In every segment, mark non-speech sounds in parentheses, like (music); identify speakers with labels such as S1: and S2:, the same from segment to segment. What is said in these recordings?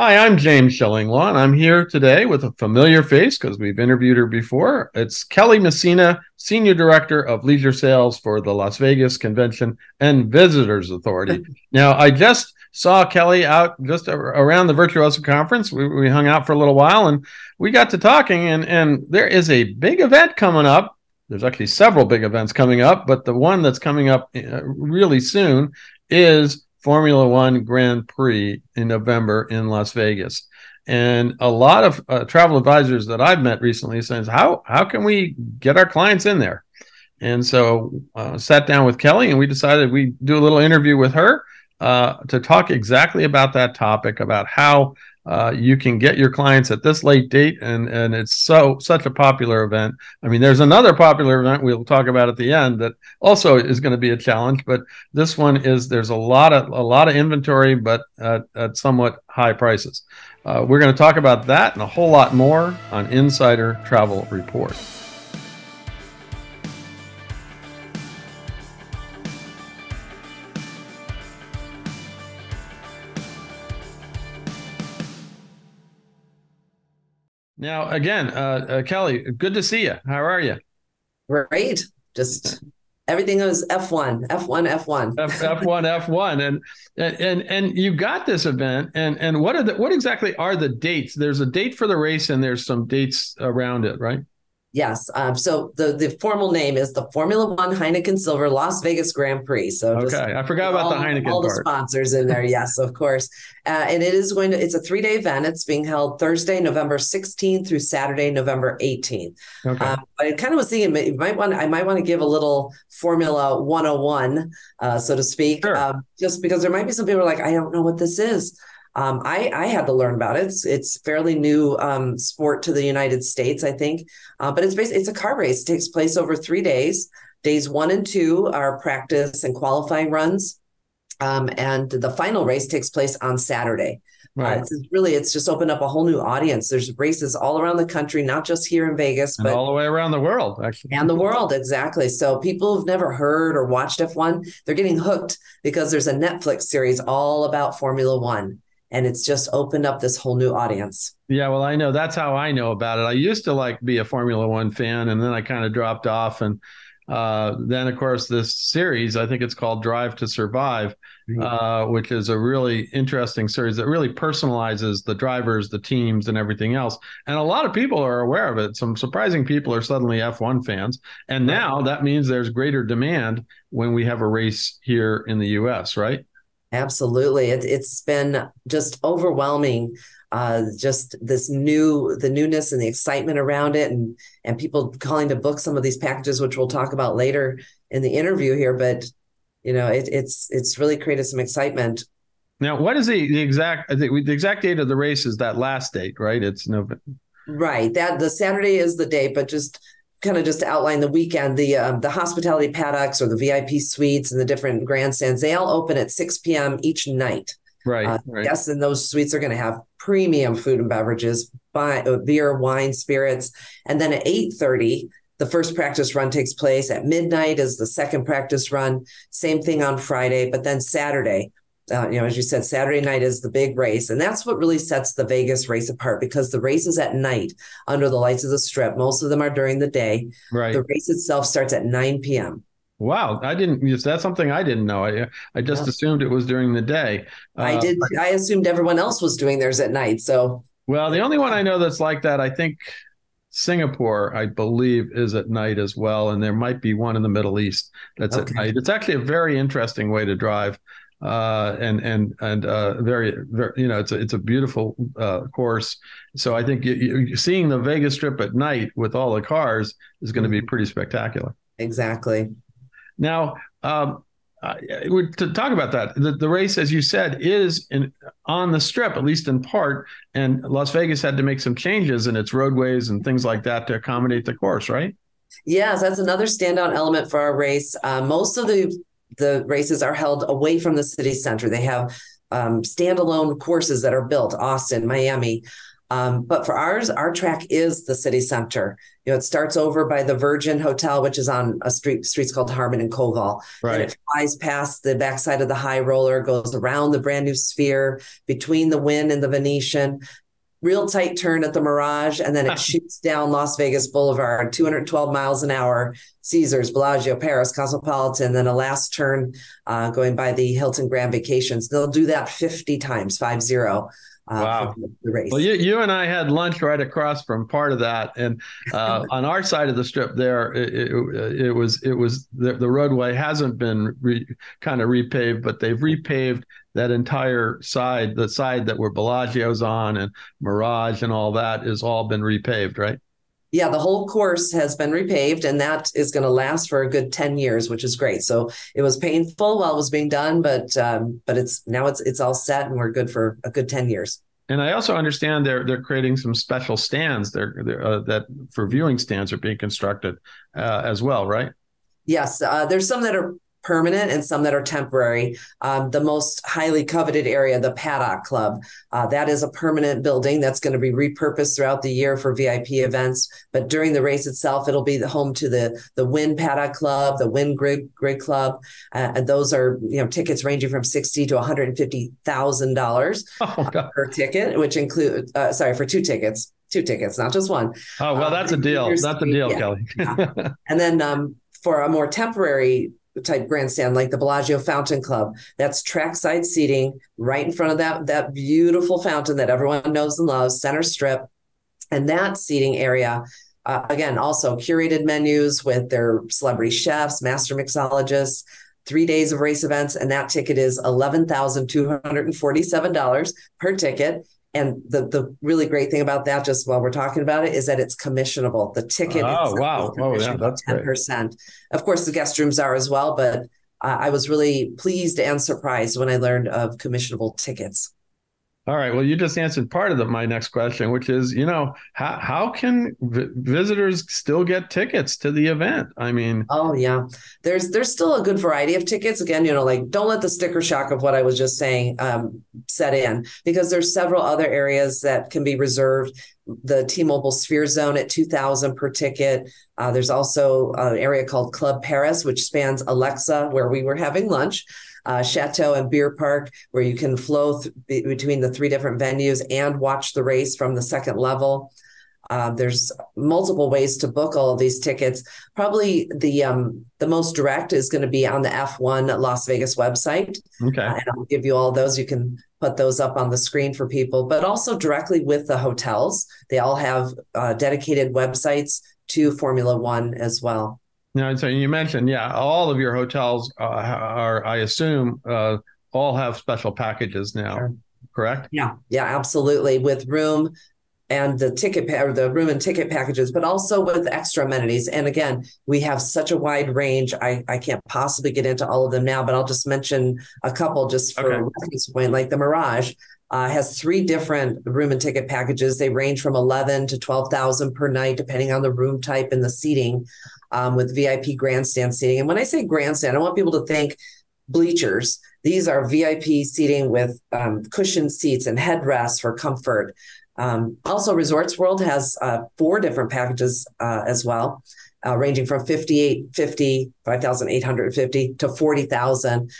S1: Hi, I'm James Shillinglaw, and I'm here today with a familiar face because we've interviewed her before. It's Kelly Messina, Senior Director of Leisure Sales for the Las Vegas Convention and Visitors Authority. (laughs) now, I just saw Kelly out just around the Virtuoso Conference. We, we hung out for a little while and we got to talking, and, and there is a big event coming up. There's actually several big events coming up, but the one that's coming up uh, really soon is Formula One Grand Prix in November in Las Vegas. And a lot of uh, travel advisors that I've met recently says, "How how can we get our clients in there?" And so uh, sat down with Kelly, and we decided we do a little interview with her uh, to talk exactly about that topic, about how uh, you can get your clients at this late date, and and it's so such a popular event. I mean, there's another popular event we'll talk about at the end that also is going to be a challenge, but this one is there's a lot of a lot of inventory, but at, at somewhat high prices. Uh, we're going to talk about that and a whole lot more on Insider Travel Report. Now, again, uh, uh, Kelly, good to see you. How are you?
S2: Great. Just everything was F1, F1, F1.
S1: F, F1, F1. And, and, and you got this event. And, and what are the, what exactly are the dates? There's a date for the race and there's some dates around it, right?
S2: Yes. Um, so the the formal name is the Formula One Heineken Silver Las Vegas Grand Prix. So
S1: okay, I forgot about
S2: all,
S1: the Heineken.
S2: All
S1: part.
S2: the sponsors in there, yes, of course. Uh, and it is going to. It's a three day event. It's being held Thursday, November 16th through Saturday, November 18th. Okay. Um, but I kind of was thinking, you might want. I might want to give a little Formula 101, uh, so to speak, sure. um, just because there might be some people like, I don't know what this is. Um, I, I had to learn about it. It's, it's fairly new um, sport to the United States, I think, uh, but it's basically it's a car race. It takes place over three days. Days one and two are practice and qualifying runs, um, and the final race takes place on Saturday. Uh, right. Uh, it's really, it's just opened up a whole new audience. There's races all around the country, not just here in Vegas,
S1: and
S2: but
S1: all the way around the world, actually.
S2: And the world, exactly. So people who've never heard or watched F1, they're getting hooked because there's a Netflix series all about Formula One and it's just opened up this whole new audience.
S1: Yeah, well, I know that's how I know about it. I used to like be a Formula One fan, and then I kind of dropped off. And uh, then, of course, this series, I think it's called Drive to Survive, uh, which is a really interesting series that really personalizes the drivers, the teams, and everything else. And a lot of people are aware of it. Some surprising people are suddenly F1 fans. And now that means there's greater demand when we have a race here in the US, right?
S2: Absolutely. It, it's been just overwhelming. Uh, just this new, the newness and the excitement around it, and and people calling to book some of these packages, which we'll talk about later in the interview here. But you know, it, it's it's really created some excitement.
S1: Now, what is the, the exact the, the exact date of the race? Is that last date, right? It's November.
S2: Right. That the Saturday is the date, but just kind of just to outline the weekend, the um, the hospitality paddocks or the VIP suites and the different grandstands, they all open at 6 p.m. each night.
S1: Right. Uh, right.
S2: Yes, and those suites are going to have premium food and beverages, buy, uh, beer, wine, spirits, and then at 8:30 the first practice run takes place at midnight is the second practice run same thing on friday but then saturday uh, you know, as you said, Saturday night is the big race. And that's what really sets the Vegas race apart because the race is at night under the lights of the strip. Most of them are during the day.
S1: Right.
S2: The race itself starts at 9 p.m.
S1: Wow, I didn't. That's something I didn't know. I I just yeah. assumed it was during the day.
S2: Uh, I did. I assumed everyone else was doing theirs at night. So.
S1: Well, the only one I know that's like that, I think, Singapore, I believe, is at night as well, and there might be one in the Middle East that's okay. at night. It's actually a very interesting way to drive uh, and and and uh, very, very, you know, it's a it's a beautiful uh, course. So I think you, you, seeing the Vegas Strip at night with all the cars is going to be mm-hmm. pretty spectacular.
S2: Exactly.
S1: Now, um, to talk about that, the, the race, as you said, is in, on the strip, at least in part, and Las Vegas had to make some changes in its roadways and things like that to accommodate the course, right?
S2: Yes, that's another standout element for our race. Uh, most of the the races are held away from the city center. They have um, standalone courses that are built, Austin, Miami. Um, but for ours, our track is the city center. You know, it starts over by the Virgin Hotel, which is on a street streets called Harmon and Koval.
S1: Right.
S2: And it flies past the backside of the high roller, goes around the brand new sphere between the Wynn and the Venetian. Real tight turn at the Mirage, and then it shoots down Las Vegas Boulevard, 212 miles an hour. Caesars, Bellagio, Paris, Cosmopolitan, then a last turn uh, going by the Hilton Grand Vacations. They'll do that 50 times, five zero
S1: uh, wow.
S2: the race.
S1: Well, you, you and I had lunch right across from part of that, and uh, (laughs) on our side of the strip there, it, it, it was it was the, the roadway hasn't been re, kind of repaved, but they've repaved that entire side, the side that where Bellagio's on and Mirage and all that is all been repaved, right?
S2: yeah, the whole course has been repaved, and that is going to last for a good ten years, which is great. So it was painful while it was being done, but um, but it's now it's it's all set, and we're good for a good ten years.
S1: And I also understand they're they're creating some special stands there uh, that for viewing stands are being constructed uh, as well, right?
S2: Yes, uh, there's some that are permanent and some that are temporary. Um, the most highly coveted area, the Paddock Club, uh, that is a permanent building that's going to be repurposed throughout the year for VIP events. But during the race itself, it'll be the home to the the Wynn Paddock Club, the Wynn Grid Grid Club, uh, and those are you know tickets ranging from sixty to one hundred and fifty thousand dollars (laughs) oh, per ticket, which include uh, sorry for two tickets two tickets, not just one.
S1: Oh well, that's um, a deal. That's a deal, yeah. Kelly.
S2: yeah. (laughs) And then um, for a more temporary type grandstand like the Bellagio Fountain Club. That's trackside seating right in front of that that beautiful fountain that everyone knows and loves, center strip. And that seating area uh, again also curated menus with their celebrity chefs, master mixologists, three days of race events, and that ticket is $11,247 per ticket. And the the really great thing about that, just while we're talking about it, is that it's commissionable. The ticket.
S1: Oh wow! Oh yeah, that's ten
S2: percent. Of course, the guest rooms are as well, but uh, I was really pleased and surprised when I learned of commissionable tickets.
S1: All right. Well, you just answered part of the, my next question, which is, you know, how how can v- visitors still get tickets to the event? I mean,
S2: oh yeah, there's there's still a good variety of tickets. Again, you know, like don't let the sticker shock of what I was just saying um, set in, because there's several other areas that can be reserved. The T-Mobile Sphere Zone at two thousand per ticket. Uh, there's also an area called Club Paris, which spans Alexa, where we were having lunch uh, chateau and beer park where you can flow th- between the three different venues and watch the race from the second level. Uh, there's multiple ways to book all of these tickets. Probably the um, the most direct is going to be on the F1 Las Vegas website.
S1: Okay, uh,
S2: and I'll give you all those. You can put those up on the screen for people, but also directly with the hotels. They all have uh, dedicated websites to Formula One as well.
S1: Now, so you mentioned, yeah, all of your hotels uh, are, I assume, uh, all have special packages now, sure. correct?
S2: Yeah, yeah, absolutely. With room and the ticket or the room and ticket packages, but also with extra amenities. And again, we have such a wide range. I, I can't possibly get into all of them now, but I'll just mention a couple just for okay. reference point, like the Mirage. Uh, has three different room and ticket packages. They range from eleven to twelve thousand per night, depending on the room type and the seating um, with VIP grandstand seating. And when I say grandstand, I want people to think bleachers. These are VIP seating with um, cushioned seats and headrests for comfort. Um, also, Resorts World has uh, four different packages uh, as well, uh, ranging from 5850, 5,850 to 40,000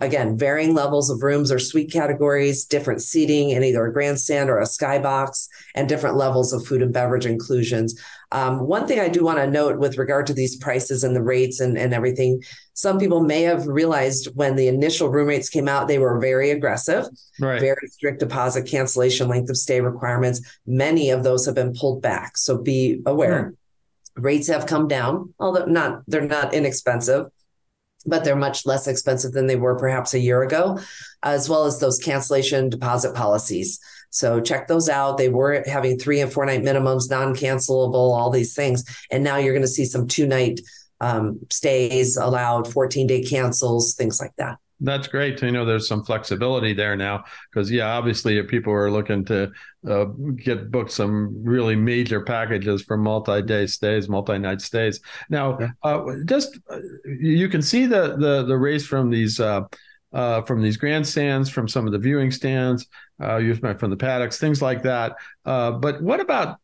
S2: again, varying levels of rooms or suite categories, different seating in either a grandstand or a skybox, and different levels of food and beverage inclusions. Um, one thing I do want to note with regard to these prices and the rates and, and everything, some people may have realized when the initial room rates came out, they were very aggressive,
S1: right.
S2: very strict deposit cancellation, length of stay requirements. Many of those have been pulled back. So be aware. Hmm. Rates have come down, although not they're not inexpensive but they're much less expensive than they were perhaps a year ago, as well as those cancellation deposit policies. So check those out. They were having three and four night minimums, non cancelable, all these things. And now you're going to see some two night um, stays allowed, 14 day cancels, things like that.
S1: That's great to know there's some flexibility there now because yeah, obviously if people are looking to uh, get booked some really major packages for multi-day stays, multi-night stays. Now, uh, just uh, you can see the the the race from these uh, uh, from these grandstands, from some of the viewing stands, uh, from the paddocks, things like that. Uh, but what about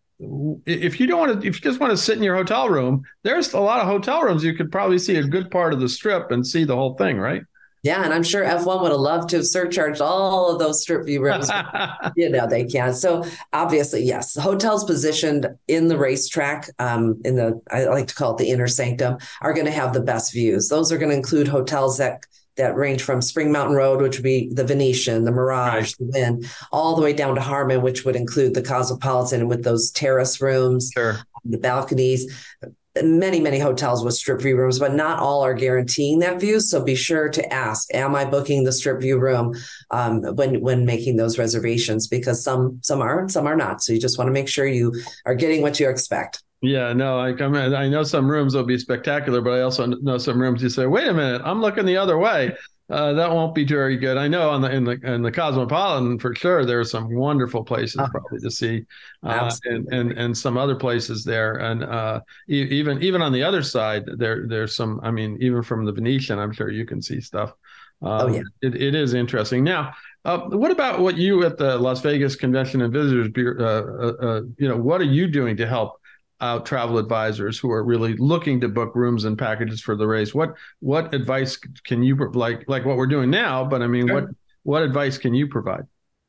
S1: if you don't want to, if you just want to sit in your hotel room, there's a lot of hotel rooms you could probably see a good part of the strip and see the whole thing, right?
S2: Yeah, and I'm sure F1 would have loved to have surcharged all of those strip view rooms. (laughs) you know, they can. So obviously, yes, hotels positioned in the racetrack, um, in the I like to call it the inner sanctum, are going to have the best views. Those are going to include hotels that that range from Spring Mountain Road, which would be the Venetian, the Mirage, right. the Wynn, all the way down to Harmon, which would include the Cosmopolitan with those terrace rooms,
S1: sure.
S2: the balconies many many hotels with strip view rooms but not all are guaranteeing that view. So be sure to ask am i booking the strip view room um, when when making those reservations? Because some some are and some are not. So you just want to make sure you are getting what you expect.
S1: Yeah, no, I mean, I know some rooms will be spectacular, but I also know some rooms you say, wait a minute, I'm looking the other way uh, that won't be very good. I know on the in the in the Cosmopolitan for sure there are some wonderful places oh, probably to see, uh, and and and some other places there, and uh, e- even even on the other side there there's some. I mean, even from the Venetian, I'm sure you can see stuff.
S2: Um, oh yeah,
S1: it, it is interesting. Now, uh, what about what you at the Las Vegas Convention and Visitors Bureau? Uh, uh, you know, what are you doing to help out travel advisors who are really looking to book rooms and packages for the race. What what advice can you like like what we're doing now? But I mean, sure. what what advice can you provide?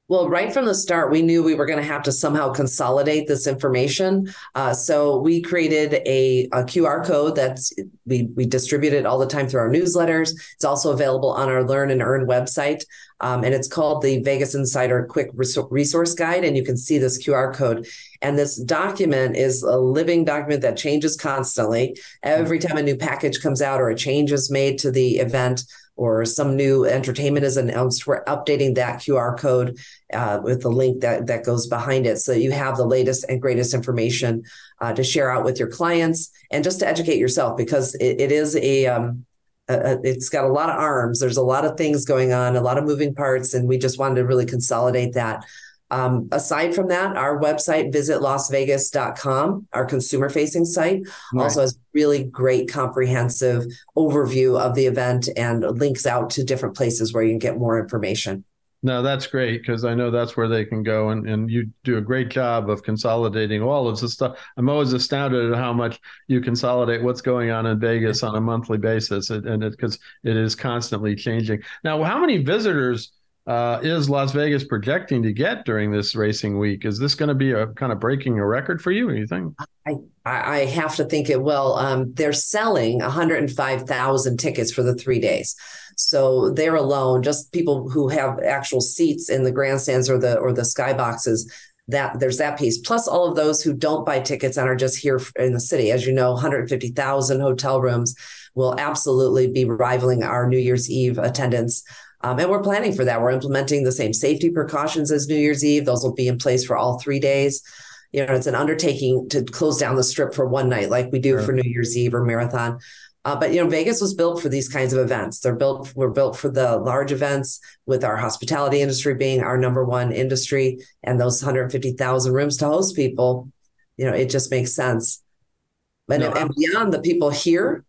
S2: Well, right from the start, we knew we were going to have to somehow consolidate this information. Uh, so we created a, a, QR code that's we we distribute it all the time through our newsletters. It's also available on our Learn and Earn website, um, and it's called the Vegas Insider Quick Resource Guide. And you can see this QR code. And this document is a living document that changes constantly. Every time a new package comes out or a change is made to the event, or some new entertainment is announced, we're updating that QR code uh, with the link that, that goes behind it. So you have the latest and greatest information uh, to share out with your clients and just to educate yourself because it, it is a, um, a, it's got a lot of arms. There's a lot of things going on, a lot of moving parts, and we just wanted to really consolidate that. Um, aside from that, our website, visitlasvegas.com, our consumer facing site, right. also has really great comprehensive overview of the event and links out to different places where you can get more information.
S1: No, that's great because I know that's where they can go, and, and you do a great job of consolidating all of this stuff. I'm always astounded at how much you consolidate what's going on in Vegas on a monthly basis, and it because it is constantly changing. Now, how many visitors uh, is Las Vegas projecting to get during this racing week? Is this going to be a kind of breaking a record for you? What do you think?
S2: I, I have to think it will. Um, they're selling 105,000 tickets for the three days. So they're alone, just people who have actual seats in the grandstands or the or the skyboxes. That there's that piece, plus all of those who don't buy tickets and are just here in the city. As you know, 150,000 hotel rooms will absolutely be rivaling our New Year's Eve attendance. Um, and we're planning for that. We're implementing the same safety precautions as New Year's Eve. Those will be in place for all three days. You know, it's an undertaking to close down the strip for one night, like we do sure. for New Year's Eve or marathon. Uh, but you know, Vegas was built for these kinds of events. They're built. We're built for the large events, with our hospitality industry being our number one industry, and those 150,000 rooms to host people. You know, it just makes sense. And, no, and beyond the people here,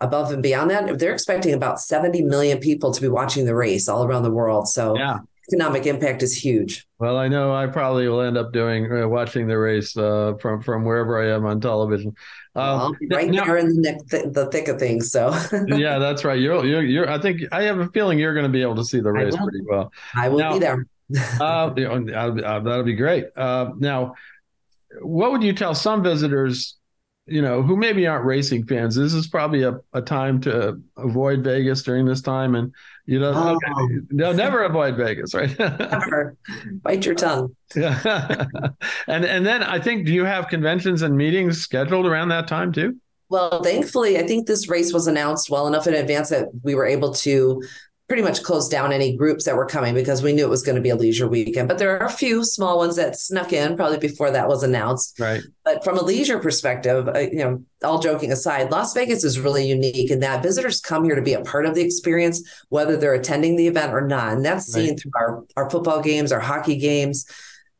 S2: above and beyond that, they're expecting about 70 million people to be watching the race all around the world. So yeah. economic impact is huge.
S1: Well, I know I probably will end up doing uh, watching the race uh, from from wherever I am on television.
S2: Um, well, right now, there in the, th- the thick of things. So (laughs)
S1: yeah, that's right. You're, you're, you're, I think I have a feeling you're going to be able to see the race pretty well.
S2: I will now, be there. (laughs) uh,
S1: uh, that'll be great. Uh, now, what would you tell some visitors you know, who maybe aren't racing fans, this is probably a, a time to avoid Vegas during this time. And, you know, oh. okay, they'll never avoid Vegas, right?
S2: never. Bite your tongue.
S1: Yeah. (laughs) and, and then I think, do you have conventions and meetings scheduled around that time too?
S2: Well, thankfully, I think this race was announced well enough in advance that we were able to pretty much closed down any groups that were coming because we knew it was going to be a leisure weekend. But there are a few small ones that snuck in probably before that was announced.
S1: Right.
S2: But from a leisure perspective, uh, you know, all joking aside, Las Vegas is really unique in that visitors come here to be a part of the experience, whether they're attending the event or not. And that's seen right. through our, our football games, our hockey games.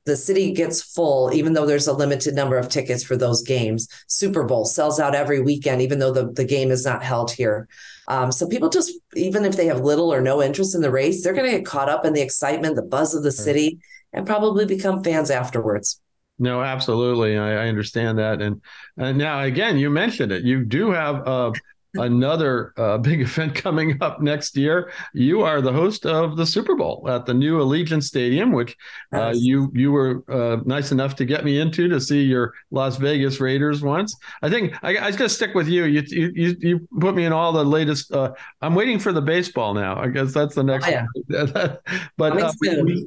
S2: The city gets full, even though there's a limited number of tickets for those games. Super Bowl sells out every weekend, even though the, the game is not held here. Um, so people just, even if they have little or no interest in the race, they're going to get caught up in the excitement, the buzz of the city, and probably become fans afterwards.
S1: No, absolutely. I, I understand that. And, and now, again, you mentioned it. You do have a another uh, (laughs) big event coming up next year. You are the host of the Super Bowl at the new Allegiant Stadium, which uh, you you were uh, nice enough to get me into to see your Las Vegas Raiders once. I think I, I to stick with you. You, you you put me in all the latest. Uh, I'm waiting for the baseball now. I guess that's the next. Oh, yeah. (laughs) but uh,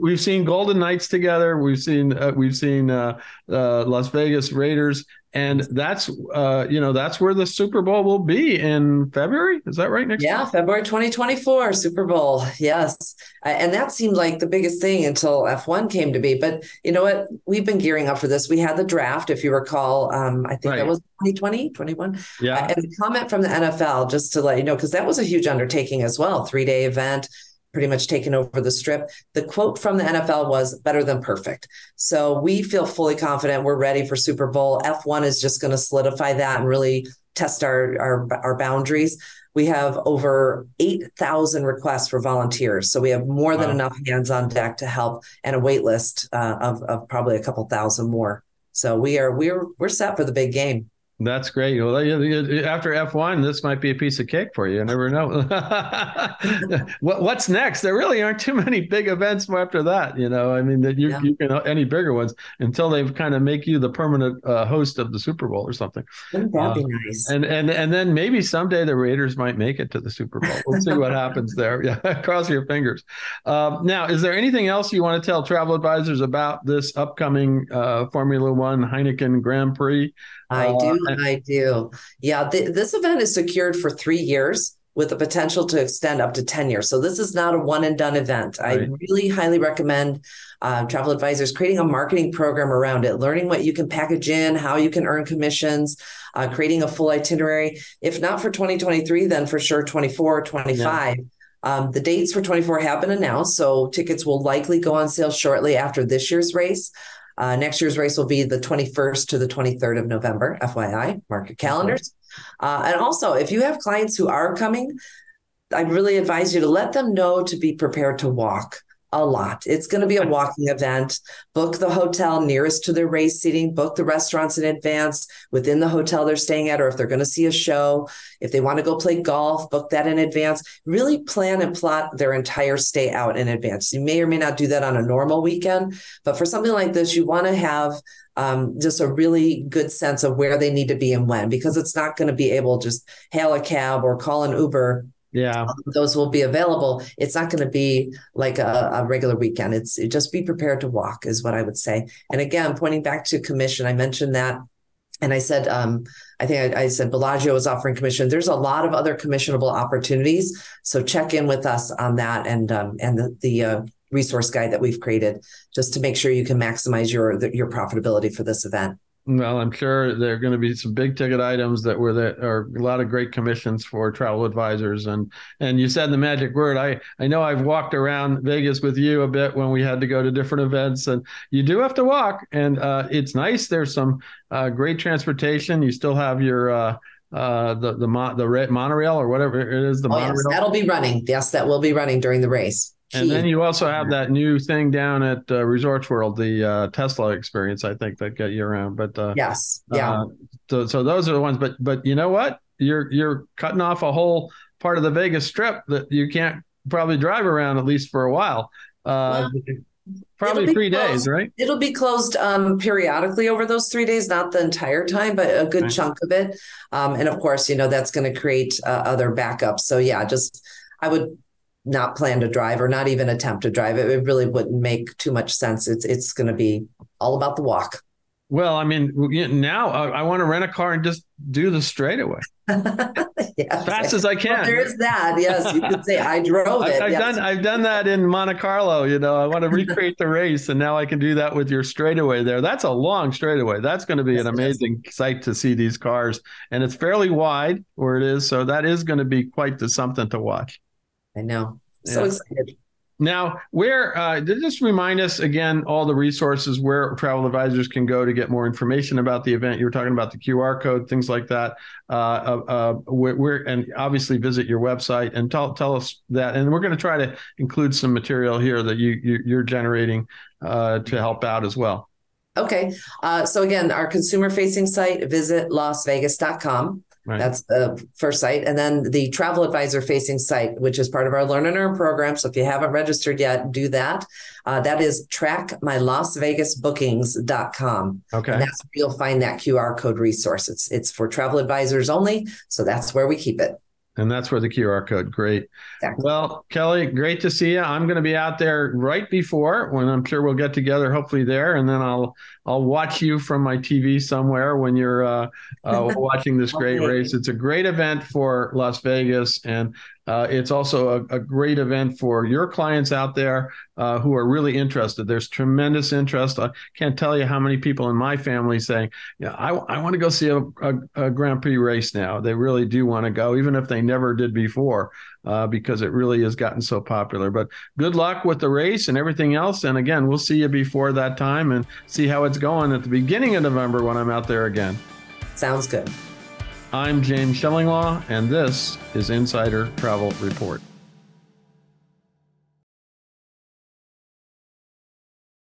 S1: we, have seen Golden Knights together. We've seen uh, we've seen Las Vegas Raiders and that's uh, you know that's where the Super Bowl will be in February. Is that right?
S2: Next yeah? February 2024 Super Bowl. Yes, and that seemed like the biggest thing until F1 came to be. But you know what? We've been gearing up for this. We had the draft, if you recall. Um, I think right. that was 2020, 21.
S1: Yeah. Uh,
S2: and the comment from the NFL, just to let you know, because that was a huge undertaking as well. Three day event pretty much taken over the strip. The quote from the NFL was better than perfect. So we feel fully confident we're ready for Super Bowl. F1 is just going to solidify that and really test our, our, our boundaries. We have over 8,000 requests for volunteers. So we have more than enough hands on deck to help and a wait list uh, of, of probably a couple thousand more. So we are we're we're set for the big game.
S1: That's great. Well, after F1, this might be a piece of cake for you. You never know. (laughs) What's next? There really aren't too many big events after that. You know, I mean, that you, yeah. you can any bigger ones until they kind of make you the permanent uh, host of the Super Bowl or something.
S2: Wouldn't that uh, be nice?
S1: And and and then maybe someday the Raiders might make it to the Super Bowl. We'll see what happens there. (laughs) Yeah, (laughs) cross your fingers. Um, now, is there anything else you want to tell travel advisors about this upcoming uh, Formula One Heineken Grand Prix?
S2: I uh, do. I do. Yeah. Th- this event is secured for three years with the potential to extend up to 10 years. So this is not a one and done event. Right. I really highly recommend uh, travel advisors creating a marketing program around it, learning what you can package in, how you can earn commissions, uh, creating a full itinerary. If not for 2023, then for sure 24, 25. Yeah. Um, the dates for 24 have been announced, so tickets will likely go on sale shortly after this year's race. Uh, next year's race will be the 21st to the 23rd of November, FYI, mark your calendars. Uh, and also, if you have clients who are coming, I really advise you to let them know to be prepared to walk a lot. It's going to be a walking event. Book the hotel nearest to their race seating, book the restaurants in advance within the hotel they're staying at, or if they're going to see a show. If they want to go play golf, book that in advance. Really plan and plot their entire stay out in advance. You may or may not do that on a normal weekend, but for something like this, you want to have um, just a really good sense of where they need to be and when, because it's not going to be able to just hail a cab or call an Uber
S1: yeah. Um,
S2: those will be available. It's not going to be like a, a, regular weekend. It's it just be prepared to walk is what i would say. And again pointing back to commission i mentioned that and i said um, i think I, I, said bellagio is offering commission. There's a lot of other commissionable opportunities so check in with us on that and um, and the, the uh, resource guide that we've created just to make sure you can maximize your your profitability for this event
S1: well, I'm sure there are going to be some big ticket items that were that are a lot of great commissions for travel advisors. And and you said the magic word. I I know I've walked around Vegas with you a bit when we had to go to different events, and you do have to walk, and uh, it's nice. There's some uh, great transportation. You still have your uh, uh, the the mo- the monorail or whatever it is. The oh, monorail
S2: yes, that'll be running. Yes, that will be running during the race.
S1: And then you also have that new thing down at uh, Resorts World, the uh, Tesla experience. I think that got you around. But uh,
S2: yes, yeah.
S1: Uh, so, so those are the ones. But, but you know what? You're you're cutting off a whole part of the Vegas Strip that you can't probably drive around at least for a while. Uh, well, probably three
S2: closed.
S1: days, right?
S2: It'll be closed um, periodically over those three days, not the entire time, but a good chunk of it. Um, and of course, you know that's going to create uh, other backups. So yeah, just I would not plan to drive or not even attempt to drive it, it really wouldn't make too much sense. It's it's going to be all about the walk.
S1: Well, I mean, now I, I, want to rent a car and just do the straightaway (laughs) yes. as fast as I can. Well,
S2: there is that. Yes, you could say I drove it.
S1: I've
S2: yes.
S1: done I've done that in Monte Carlo. You know, I want to recreate the race, and now I can do that with your straightaway there. That's a long straightaway. That's going to be yes, an amazing sight to see these cars, and it's fairly wide where it is, so that is going to be quite the something to watch.
S2: I know. So yeah. excited.
S1: Now, where uh, just remind us again all the resources where travel advisors can go to get more information about the event. You were talking about the QR code, things like that. Uh, uh, uh where, where, and obviously visit your website and tell tell us that. And we're going to try to include some material here that you, you are generating uh, to help out as well.
S2: Okay. Uh, so again, our consumer facing site, visit lasvegas.com. Right. That's the first site. And then the travel advisor facing site, which is part of our Learn and Earn program. So if you haven't registered yet, do that. Uh, that is trackmylasvegasbookings.com.
S1: Okay.
S2: And that's where you'll find that QR code resource. It's, it's for travel advisors only. So that's where we keep it.
S1: And that's where the QR code. Great. Exactly. Well, Kelly, great to see you. I'm going to be out there right before when I'm sure we'll get together, hopefully there, and then I'll I'll watch you from my TV somewhere when you're uh, uh, (laughs) watching this great race. It's a great event for Las Vegas, and uh, it's also a, a, great event for your clients out there uh, who are really interested. There's tremendous interest. I can't tell you how many people in my family saying, "Yeah, I, I want to go see a, a, a, Grand Prix race now." They really do want to go, even if they never did before, uh, because it really has gotten so popular. But good luck with the race and everything else. And again, we'll see you before that time and see how it's going at the beginning of November when I'm out there again.
S2: Sounds good.
S1: I'm James Shillinglaw, and this is Insider Travel Report.